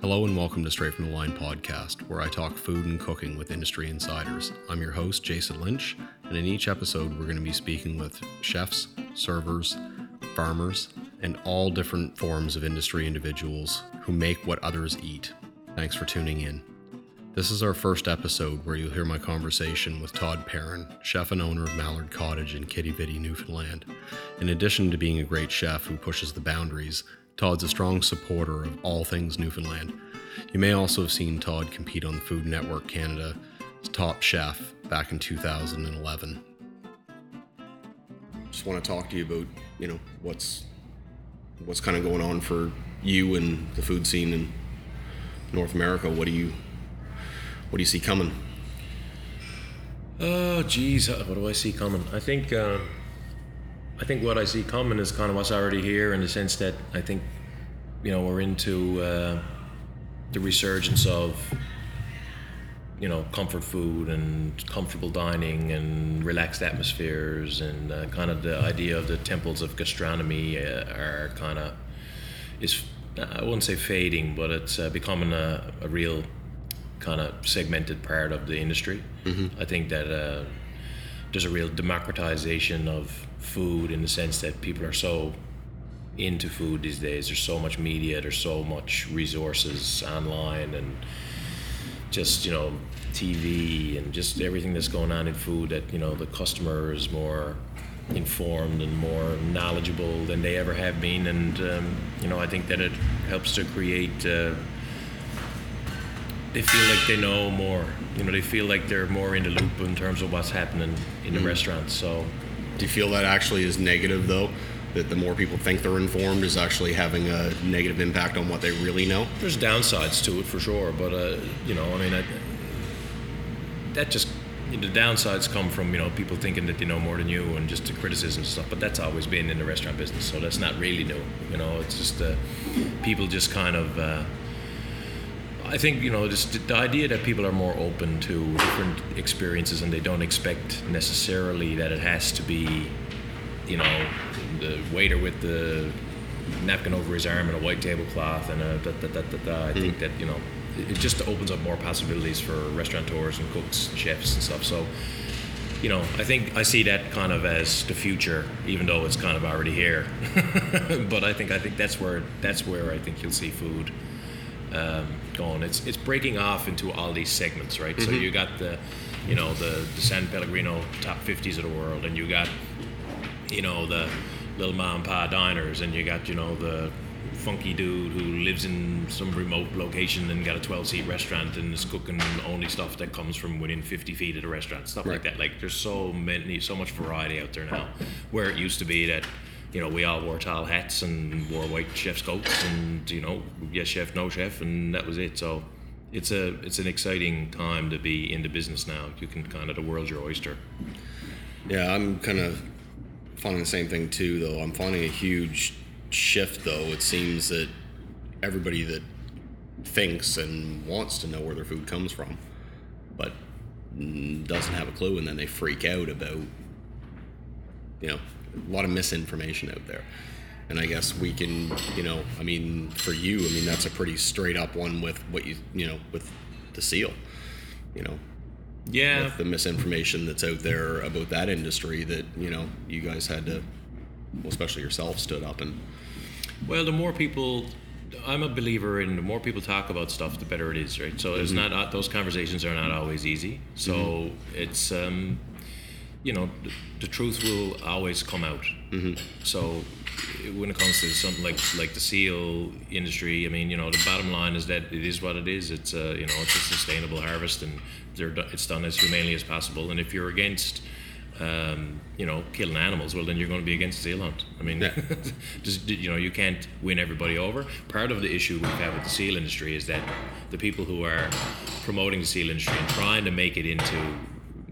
Hello and welcome to Straight from the Line podcast, where I talk food and cooking with industry insiders. I'm your host, Jason Lynch, and in each episode, we're going to be speaking with chefs, servers, farmers, and all different forms of industry individuals who make what others eat. Thanks for tuning in. This is our first episode where you'll hear my conversation with Todd Perrin, chef and owner of Mallard Cottage in Quidi-Vidi, Newfoundland. In addition to being a great chef who pushes the boundaries, Todd's a strong supporter of all things Newfoundland. You may also have seen Todd compete on Food Network Canada's Top Chef back in 2011. Just want to talk to you about, you know, what's what's kind of going on for you and the food scene in North America. What do you what do you see coming? Oh, geez, what do I see coming? I think, uh, I think what I see coming is kind of what's already here, in the sense that I think, you know, we're into uh, the resurgence of, you know, comfort food and comfortable dining and relaxed atmospheres, and uh, kind of the idea of the temples of gastronomy uh, are kind of is I wouldn't say fading, but it's uh, becoming a, a real kind of segmented part of the industry. I think that uh, there's a real democratization of food in the sense that people are so into food these days. There's so much media, there's so much resources online, and just you know TV and just everything that's going on in food. That you know the customer is more informed and more knowledgeable than they ever have been, and um, you know I think that it helps to create. Uh, they feel like they know more. You know, they feel like they're more in the loop in terms of what's happening in the restaurants. So, Do you feel that actually is negative though? That the more people think they're informed is actually having a negative impact on what they really know? there's downsides to it for sure, but uh, you know, I mean, I, that just the downsides come from you know people thinking that they know more than you and just the criticism and stuff. But that's always been in the restaurant business, so that's not really new. You know, it's just uh, people just kind of. Uh, I think you know just the idea that people are more open to different experiences and they don't expect necessarily that it has to be, you know, the waiter with the napkin over his arm and a white tablecloth and a da da da da da. I think mm. that you know it it just opens up more possibilities for restaurateurs and cooks and chefs and stuff. So. You know, I think I see that kind of as the future, even though it's kind of already here. but I think I think that's where that's where I think you'll see food um, going. It's it's breaking off into all these segments, right? So you got the, you know, the, the San Pellegrino top 50s of the world, and you got, you know, the little mom and pa diners, and you got, you know, the funky dude who lives in some remote location and got a 12 seat restaurant and is cooking only stuff that comes from within 50 feet of the restaurant, stuff like that. Like there's so many, so much variety out there now, where it used to be that you know, we all wore tall hats and wore white chef's coats, and you know, yes chef, no chef, and that was it. So, it's a it's an exciting time to be in the business now. You can kind of the world's your oyster. Yeah, I'm kind of finding the same thing too, though. I'm finding a huge shift, though. It seems that everybody that thinks and wants to know where their food comes from, but doesn't have a clue, and then they freak out about, you know, a lot of misinformation out there. And I guess we can, you know, I mean, for you, I mean, that's a pretty straight up one with what you, you know, with the seal, you know, Yeah, with the misinformation that's out there about that industry that you know you guys had to well, especially yourself stood up and Well, the more people, I'm a believer in the more people talk about stuff, the better it is, right? So it's not uh, those conversations are not always easy. So it's um, you know the, the truth will always come out. So when it comes to something like like the seal industry, I mean, you know, the bottom line is that it is what it is. It's a you know it's a sustainable harvest, and they're, it's done as humanely as possible. And if you're against um, you know, killing animals, well, then you're going to be against seal hunt. I mean, Yeah. just you know, you can't win everybody over. Part of the issue we've had with the seal industry is that the people who are promoting the seal industry and trying to make it into,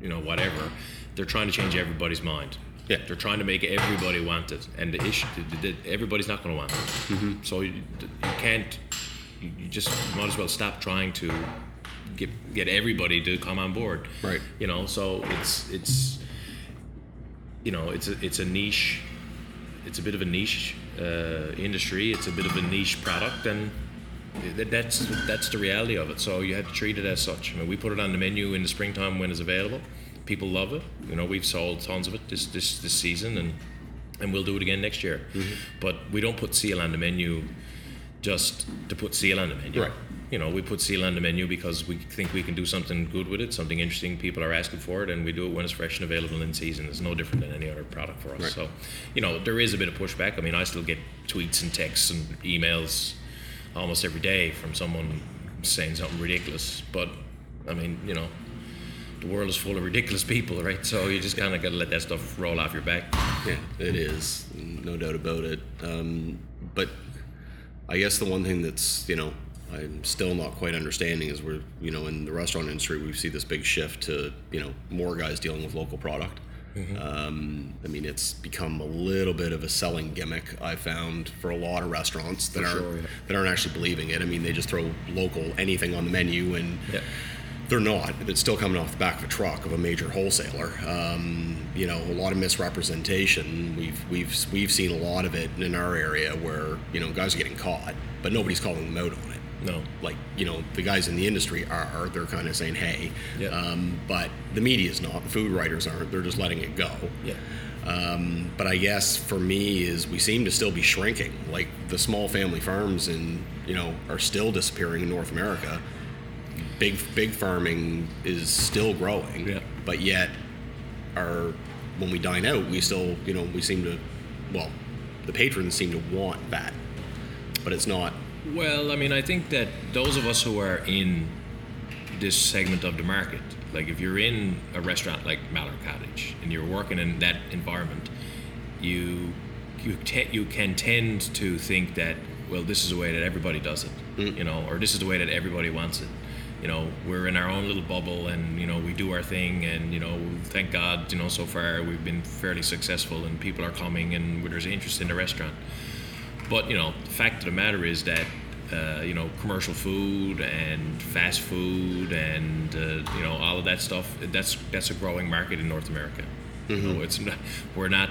you know, whatever, they're trying to change everybody's mind. Yeah. They're trying to make everybody want it, and the issue, the, the, everybody's not going to want it. So you, you can't. You you just might as well stop trying to get get everybody to come on board. Right. You know, so it's it's you know it's a it's a niche it's a bit of a niche uh, industry it's a bit of a niche product and that's that's the reality of it. So you have to treat it as such. I mean, we put it on the menu in the springtime when it's available. People love it. You know, we've sold tons of it this this this season, and and we'll do it again next year. Mm-hmm. But we don't put seal on the menu just to put seal on the menu. Right. You know, we put seal on the menu because we think we can do something good with it, something interesting. People are asking for it, and we do it when it's fresh and available in season. It's no different than any other product for us. Right. So, you know, there is a bit of pushback. I mean, I still get tweets and texts and emails almost every day from someone saying something ridiculous. But I mean, you know, the world is full of ridiculous people, right? So you just kind of got to let that stuff roll off your back. Yeah, it is, no doubt about it. Um, but I guess the one thing that's you know I'm still not quite understanding is we're you know in the restaurant industry we see this big shift to you know more guys dealing with local product. Um, I mean, it's become a little bit of a selling gimmick. I found for a lot of restaurants that For aren't sure, yeah. that aren't actually believing it. I mean, they just throw local anything on the menu and Yeah. They're not. It's still coming off the back of a truck of a major wholesaler. Um, you know, a lot of misrepresentation. We've we've we've seen a lot of it in our area where you know guys are getting caught, but nobody's calling them out on it. No. Like you know, the guys in the industry are. They're kind of saying, "Hey," Yeah. um, but the media is not. The food writers aren't. They're just letting it go. Yeah. Um, but I guess for me is we seem to still be shrinking. Like the small family farms and you know are still disappearing in North America. Big big farming is still growing. Yeah. But yet, our when we dine out, we still you know we seem to, well, the patrons seem to want that, but it's not. Well, I mean, I think that those of us who are in this segment of the market, like if you're in a restaurant like Mallard Cottage and you're working in that environment, you you te- you can tend to think that well, this is the way that everybody does it, mm. you know, or this is the way that everybody wants it. You know, we're in our own little bubble, and you know, we do our thing, and you know, thank God, you know, so far we've been fairly successful, and people are coming, and there's interest in the restaurant. But you know, the fact of the matter is that uh, you know commercial food and fast food and uh, you know all of that stuff. That's that's a growing market in North America. You know, it's not, we're not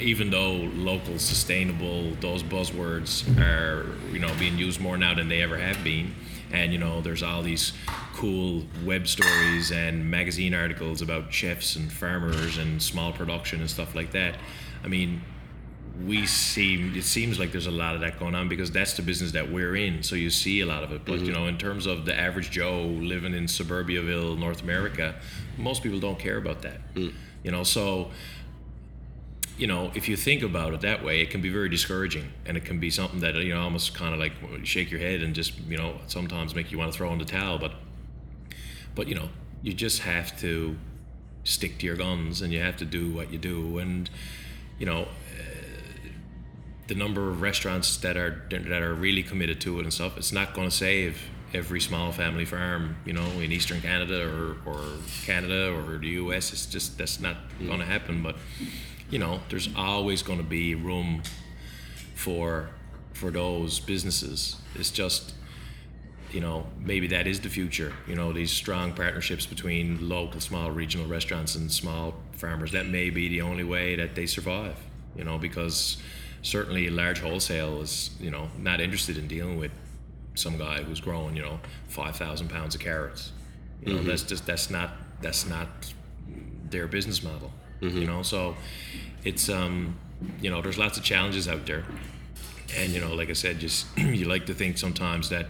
even though local, sustainable, those buzzwords are you know being used more now than they ever have been. And you know, there's all these cool web stories and magazine articles about chefs and farmers and small production and stuff like that. I mean, we seem it seems like there's a lot of that going on because that's the business that we're in. So you see a lot of it. But you mm-hmm. know in terms of the average joe living in suburbiaville north america most people don't care about that mm. You know so you know if you think about it that way it can be very discouraging and it can be something that you know almost kind of like shake your head and just you know sometimes make you want to throw in the towel but but you know you just have to stick to your guns and you have to do what you do and you know eh, the number of restaurants that are that are really committed to it and stuff. It's not going to save every small family farm, you know, in Eastern Canada or, or Canada or the U.S. It's just that's not going to mm. happen. But you know, there's always going to be room for for those businesses. It's just you know maybe that is the future. You know, these strong partnerships between local, small, regional restaurants and small farmers. That may be the only way that they survive. You know, because certainly large wholesale is you know not interested in dealing with some guy who's growing you know five thousand pounds of carrots. You know, that's just that's not that's not their business model. You know, so it's um you know there's lots of challenges out there, and you know like I said, just you like to think sometimes that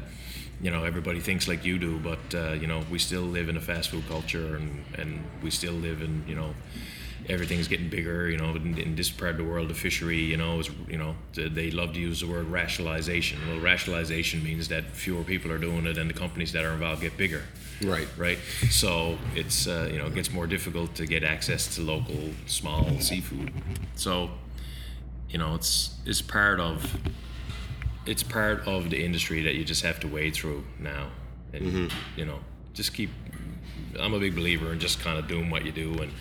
you know everybody thinks like you do, but uh, you know we still live in a fast food culture, and and we still live in you know everything's getting bigger. You know, in, in this part of the world, the fishery, you know, is you know they love to use the word rationalization. Well, rationalization means that fewer people are doing it, and the companies that are involved get bigger. Right. Right. So it's uh, you know it gets more difficult to get access to local small seafood. So you know it's it's part of it's part of the industry that you just have to wade through now, and you know just keep. I'm a big believer in just kind of doing what you do and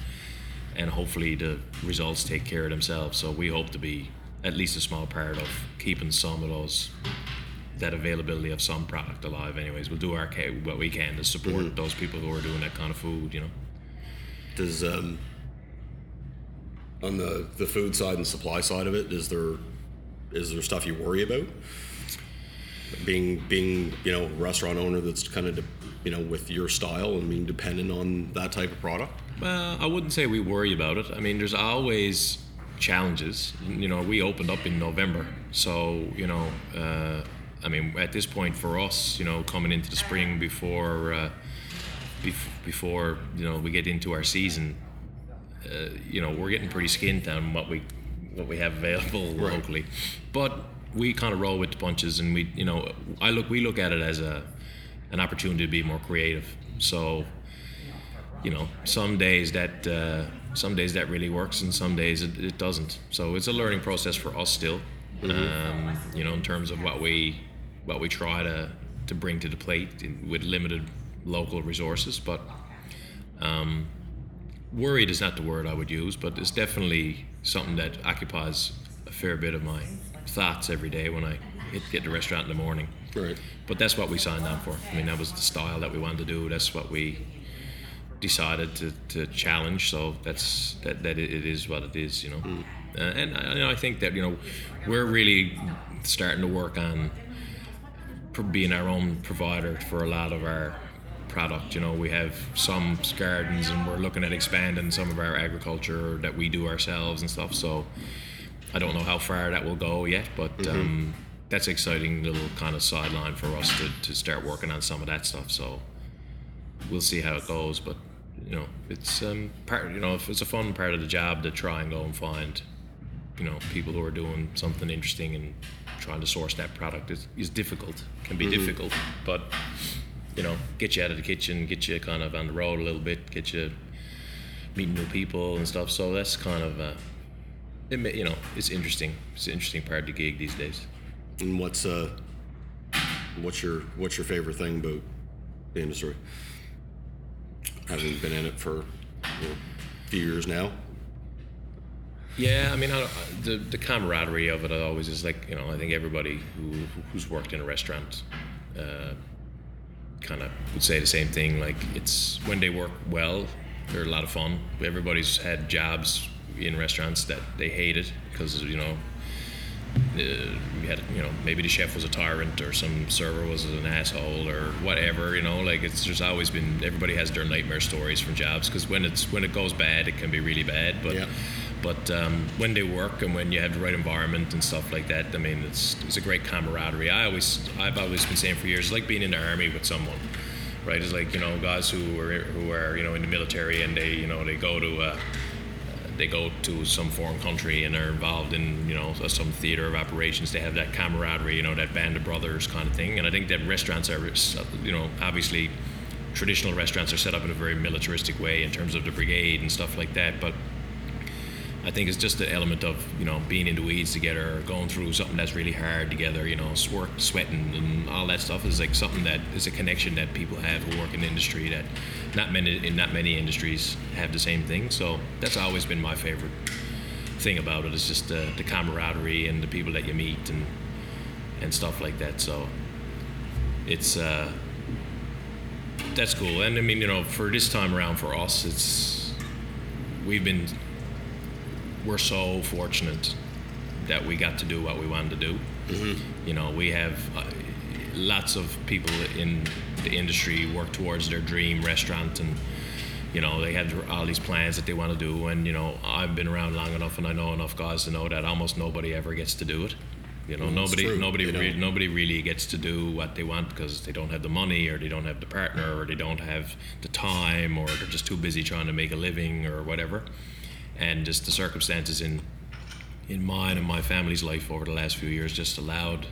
and hopefully the results take care of themselves. So we hope to be at least a small part of keeping some of those that availability of some product alive. Anyways, we'll do our what we can to support those people who are doing that kind of food. You know. Does um, on the the food side and supply side of it, is there is there stuff you worry about? being being you know restaurant owner that's kind of you know with your style and being dependent on that type of product? Well, I wouldn't say we worry about it. I mean, there's always challenges. You know, we opened up in November, so you know, uh, I mean, at this point for us, you know, coming into the spring before uh, bef- before you know we get into our season, uh, you know, we're getting pretty skint on what we what we have available Right. locally, but we kind of roll with the punches, and we, you know, I look we look at it as a an opportunity to be more creative. So you know, some days that uh, some days that really works, and some days it, it doesn't. So it's a learning process for us still. Um, you know, in terms of what we what we try to to bring to the plate in, with limited local resources. But um, worried is not the word I would use, but it's definitely something that occupies a fair bit of my thoughts every day when I hit, get to the restaurant in the morning. Right. But that's what we signed on for. I mean, that was the style that we wanted to do. That's what we decided to, to challenge. So that's that, that it is what it is, you know. Uh, and I, you know, I think that you know we're really starting to work on being our own provider for a lot of our product. You know, we have some gardens, and we're looking at expanding some of our agriculture that we do ourselves and stuff. So I don't know how far that will go yet, but um, that's an exciting little kind of sideline for us to, to start working on some of that stuff. So we'll see how it goes, but you know, it's um, part. You know, it's a fun part of the job to try and go and find, you know, people who are doing something interesting and trying to source that product is, is difficult. Can be difficult, but you know, get you out of the kitchen, get you kind of on the road a little bit, get you meeting new people and stuff. So that's kind of, uh, it, you know, it's interesting. It's an interesting part of the gig these days. And what's uh, what's your what's your favorite thing about the industry? Having been in it for you know, a few years now. Yeah, I mean, I, the the camaraderie of it always is like you know. I think everybody who who's worked in a restaurant, uh, kind of would say the same thing. Like it's when they work well, they're a lot of fun. Everybody's had jobs in restaurants that they hated because you know. Uh, we had, you know, maybe the chef was a tyrant, or some server was an asshole, or whatever. You know, like it's there's always been. Everybody has their nightmare stories from jobs because when it's when it goes bad, it can be really bad. But Yeah. but um, when they work and when you have the right environment and stuff like that, I mean, it's it's a great camaraderie. I always I've always been saying for years, it's like being in the army with someone, right? It's like you know guys who are who are you know in the military and they you know they go to. Uh, they go to some foreign country and they're involved in you know some theater of operations they have that camaraderie you know that band of brothers kind of thing. And i think that restaurants are you know obviously traditional restaurants are set up in a very militaristic way in terms of the brigade and stuff like that. But I think it's just the element of you know being in the weeds together, going through something that's really hard together. You know, sweat, sweating, and all that stuff is like something that is a connection that people have who work in the industry that not many in not many industries have the same thing. So that's always been my favorite thing about it. it is just the, the camaraderie and the people that you meet and and stuff like that. So it's uh, that's cool. And I mean, you know, for this time around for us, it's we've been we're so fortunate that we got to do what we wanted to do. You know, we have uh, lots of people in the industry work towards their dream restaurant, and you know they have all these plans that they want to do. And you know, I've been around long enough, and I know enough guys to know that almost nobody ever gets to do it. You know, Mm, nobody, nobody, re- nobody really gets to do what they want because they don't have the money, or they don't have the partner, or they don't have the time, or they're just too busy trying to make a living, or whatever. And just the circumstances in in mine and my family's life over the last few years just allowed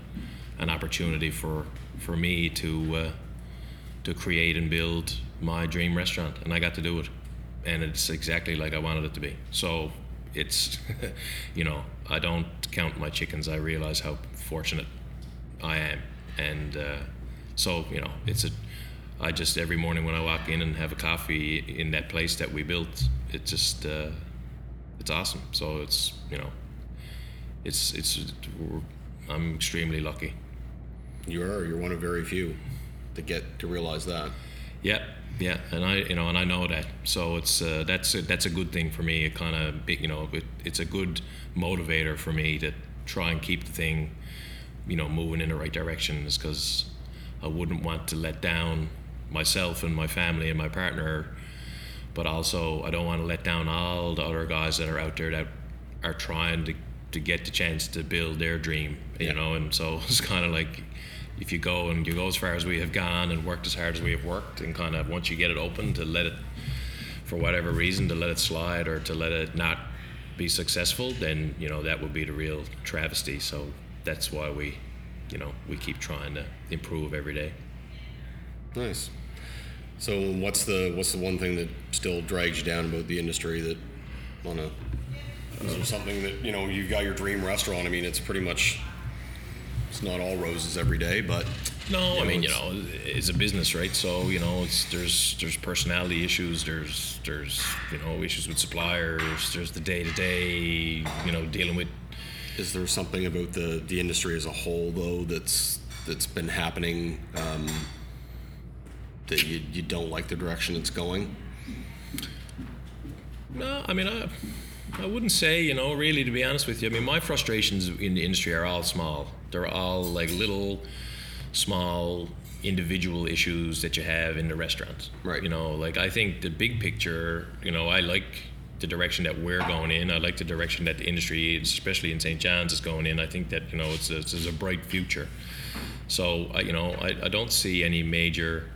an opportunity for for me to uh, to create and build my dream restaurant, and I got to do it, and it's exactly like I wanted it to be. So it's you know I don't count my chickens. I realize how fortunate I am, and uh, so you know it's a. I just every morning when I walk in and have a coffee in that place that we built, it just uh, it's awesome. So it's you know it's it's I'm extremely lucky. You are. You're one of very few to get to realize that. Yeah, yeah, and I you know and I know that. So it's uh, that's a, that's a good thing for me. It kind of you know it, it's a good motivator for me to try and keep the thing you know moving in the right direction is because I wouldn't want to let down myself and my family and my partner, but also I don't want to let down all the other guys that are out there that are trying to to get the chance to build their dream, you Yeah. know. And so it's kind of like if you go and you go as far as we have gone and worked as hard as we have worked, and kind of once you get it open, to let it for whatever reason to let it slide or to let it not be successful, then you know that would be the real travesty. So that's why we, you know, we keep trying to improve every day. Nice. So what's the what's the one thing that still drags you down about the industry that on a is there something that you know you've got your dream restaurant? I mean, it's pretty much it's not all roses every day, but No, I mean, you know, it's a business, right? So you know, it's there's there's personality issues, there's there's you know issues with suppliers, there's the day to day, you know, dealing with is there something about the the industry as a whole though that's that's been happening um, that you you don't like the direction it's going? No, I mean, I, I wouldn't say, you know, really, to be honest with you. I mean, my frustrations in the industry are all small. They're all like little, small, individual issues that you have in the restaurants. Right. You know, like I think the big picture, you know, I like the direction that we're going in. I like the direction that the industry, especially in St. John's, is going in. I think that, you know, it's a, it's a bright future. So, I, you know, I, I don't see any major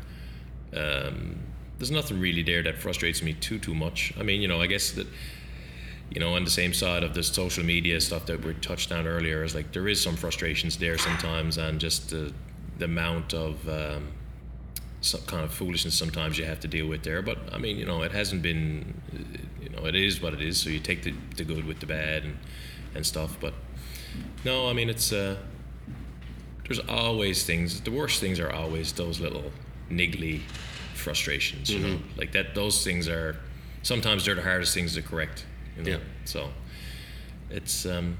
um, there's nothing really there that frustrates me too too much. I mean, you know, I guess that you know, on the same side of the social media stuff that we touched on earlier, is like there is some frustrations there sometimes, and just the the amount of um, some kind of foolishness sometimes you have to deal with there. But I mean, you know, it hasn't been, you know, it is what it is. So you take the, the good with the bad and and stuff. But no, I mean, it's uh, there's always things. The worst things are always those little niggly frustrations. You know, like that. Those things are sometimes they're the hardest things to correct. You know? Yeah. So it's um,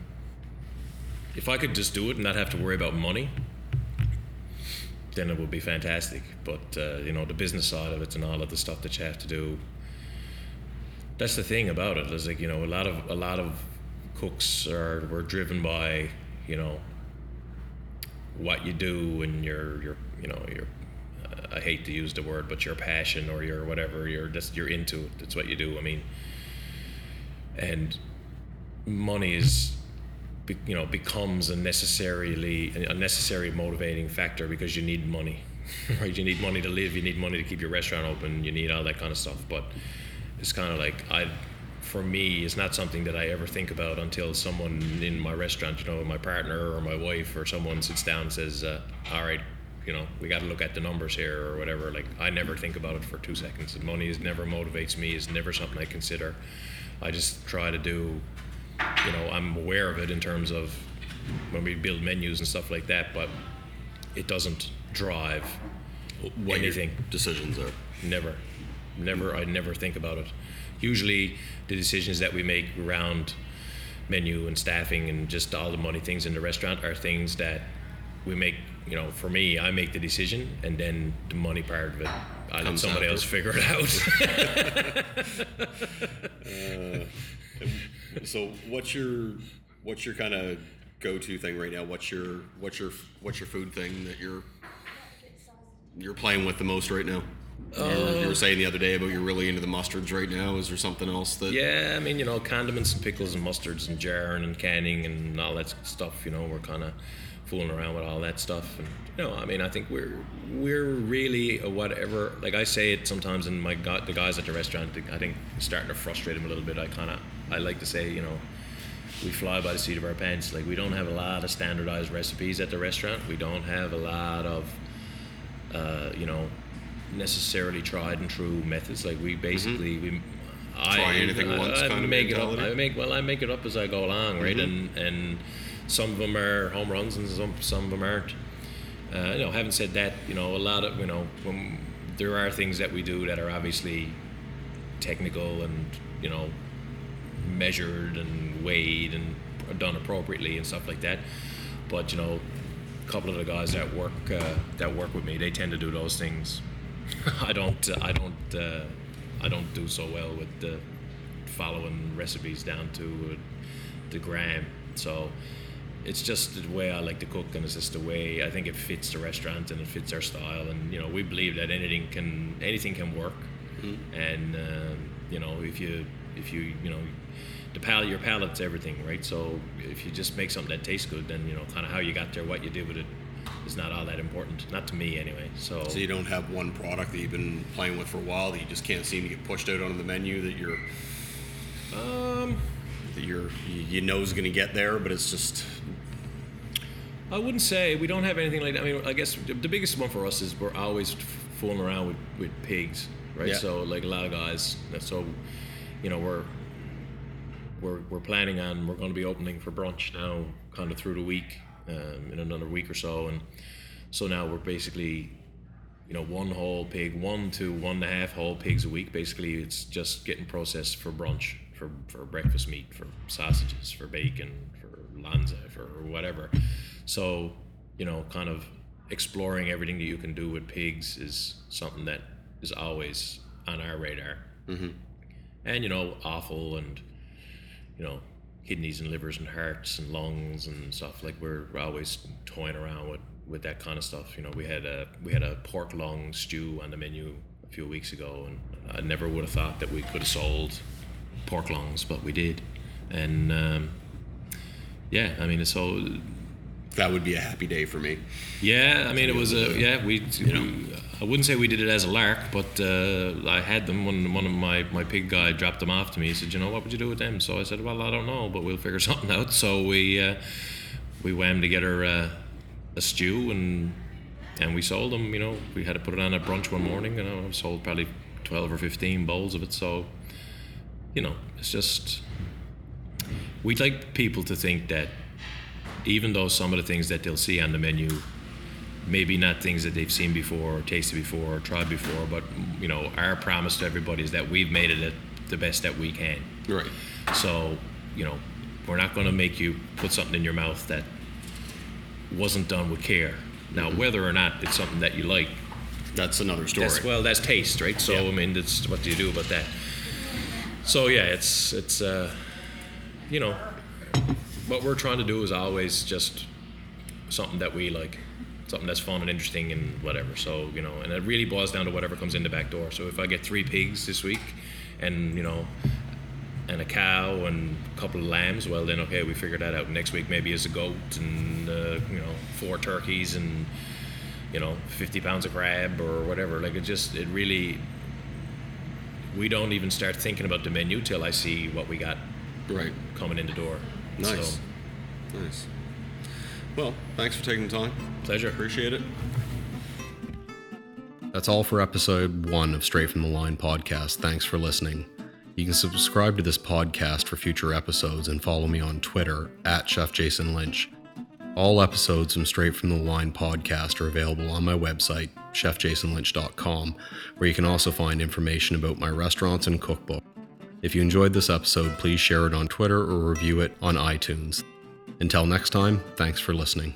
if I could just do it and not have to worry about money, then it would be fantastic. But uh, you know, the business side of it and all of the stuff that you have to do. That's the thing about it. Is like you know, a lot of a lot of cooks are were driven by you know what you do and your your you know your I hate to use the word, but your passion or your whatever you're just you're into it. That's what you do. I mean, and money is you know becomes a necessarily a necessary motivating factor because you need money right you need money to live you need money to keep your restaurant open you need all that kind of stuff but it's kind of like i for me it's not something that i ever think about until someone in my restaurant you know my partner or my wife or someone sits down and says uh, all right you know we got to look at the numbers here or whatever like i never think about it for two seconds The money is never motivates me is never something i consider i just try to do you know, I'm aware of it in terms of when we build menus and stuff like that, but it doesn't drive What anything. decisions are? Never, never. I never think about it. Usually, the decisions that we make around menu and staffing and just all the money things in the restaurant are things that we make. You know, for me, I make the decision, and then the money part of it, I let somebody after. else figure it out. Uh, so what's your what's your kind of go-to thing right now? What's your what's your what's your food thing that you're you're playing with the most right now? you, were, you were saying the other day about you're really into the mustards right now. Is there something else that? Yeah, I mean, you know, condiments and pickles and mustards and jarring and canning and all that stuff. You know, we're kind of fooling around with all that stuff. And you know, I mean, I think we're we're really whatever. Like I say it sometimes, and my gu the guys at the restaurant, I think, starting to frustrate them a little bit. I kind of I like to say, you know. We fly by the seat of our pants. Like we don't have a lot of standardized recipes at the restaurant. We don't have a lot of, uh, you know, necessarily tried and true methods. Like we basically we I, Try anything I, once I kind of make it up. I make well, I make it up as I go along, right? And and some of them are home runs, and some some of them aren't. Uh, you know, having said that, you know, a lot of you know, when there are things that we do that are obviously technical and you know measured and weighed and done appropriately and stuff like that. But you know, a couple of the guys that work uh, that work with me, they tend to do those things. I don't. I don't. Uh, I don't do so well with the following recipes down to uh, the gram. So it's just the way I like to cook, and it's just the way I think it fits the restaurant and it fits our style. And you know, we believe that anything can anything can work. And um, you know, if you if you you know, the palate your palate's everything, right? So if you just make something that tastes good, then you know, kind of how you got there, what you did with it, is not all that important. Not to me, anyway. So, So you don't have one product that you've been playing with for a while that you just can't seem to get pushed out onto the menu that you're um, that you're you, you know is going to get there, but it's just I wouldn't say we don't have anything like that. I mean, I guess the the biggest one for us is we're always fooling around with, with pigs, right? Yeah. So like a lot of guys, so you know we're we're we're planning on we're going to be opening for brunch now, kind of through the week, um, in another week or so, and so now we're basically you know one whole pig, one to one and a half whole pigs a week. Basically, it's just getting processed for brunch, for for breakfast meat, for sausages, for bacon, for lonza, for whatever. So you know, kind of exploring everything that you can do with pigs is something that is always on our radar. Mm-hmm. And you know, offal and you know, kidneys and livers and hearts and lungs and stuff. Like we're always toying around with, with that kind of stuff. You know, we had a we had a pork lung stew on the menu a few weeks ago, and I never would have thought that we could have sold pork lungs, but we did. And um, yeah, I mean, it's so that would be a happy day for me. yeah, I mean, it was a yeah. We, we I wouldn't say we did it as a lark, but uh, I had them when one of my my pig guy dropped them off to me. He said, "You know, what would you do with them?" So I said, "Well, I don't know, but we'll figure something out." So we uh, we whammed together uh, a stew and and we sold them. You know, we had to put it on at brunch one morning, and I sold probably twelve or fifteen bowls of it. So you know, it's just we'd like people to think that even though some of the things that they'll see on the menu maybe not things that they've seen before or tasted before or tried before but you know our promise to everybody is that we've made it the best that we can Right. so you know we're not going to make you put something in your mouth that wasn't done with care now mm-hmm. whether or not it's something that you like That's another story. that's, well, that's taste, right? So Yeah. I mean, that's what do you do about that? So yeah, it's it's uh, you know, what we're trying to do is always just something that we like, something that's fun and interesting and whatever. So you know, and it really boils down to whatever comes in the back door. So if I get three pigs this week, and you know. And a cow and a couple of lambs. Well, then okay, we figure that out. Next week maybe is a goat and uh, you know four turkeys and you know 50 pounds of crab or whatever like it just it really we don't even start thinking about the menu till i see what we got right. coming in the door Nice. so Nice. Well, thanks for taking the time. pleasure Appreciate it. That's all for episode one of Straight from the Line podcast. Thanks for listening. You can subscribe to this podcast for future episodes and follow me on Twitter at Chef Jason Lynch. All episodes from Straight from the Line podcast are available on my website, chefjasonlynch.com, where you can also find information about my restaurants and cookbook. If you enjoyed this episode, please share it on Twitter or review it on iTunes. Until next time, thanks for listening.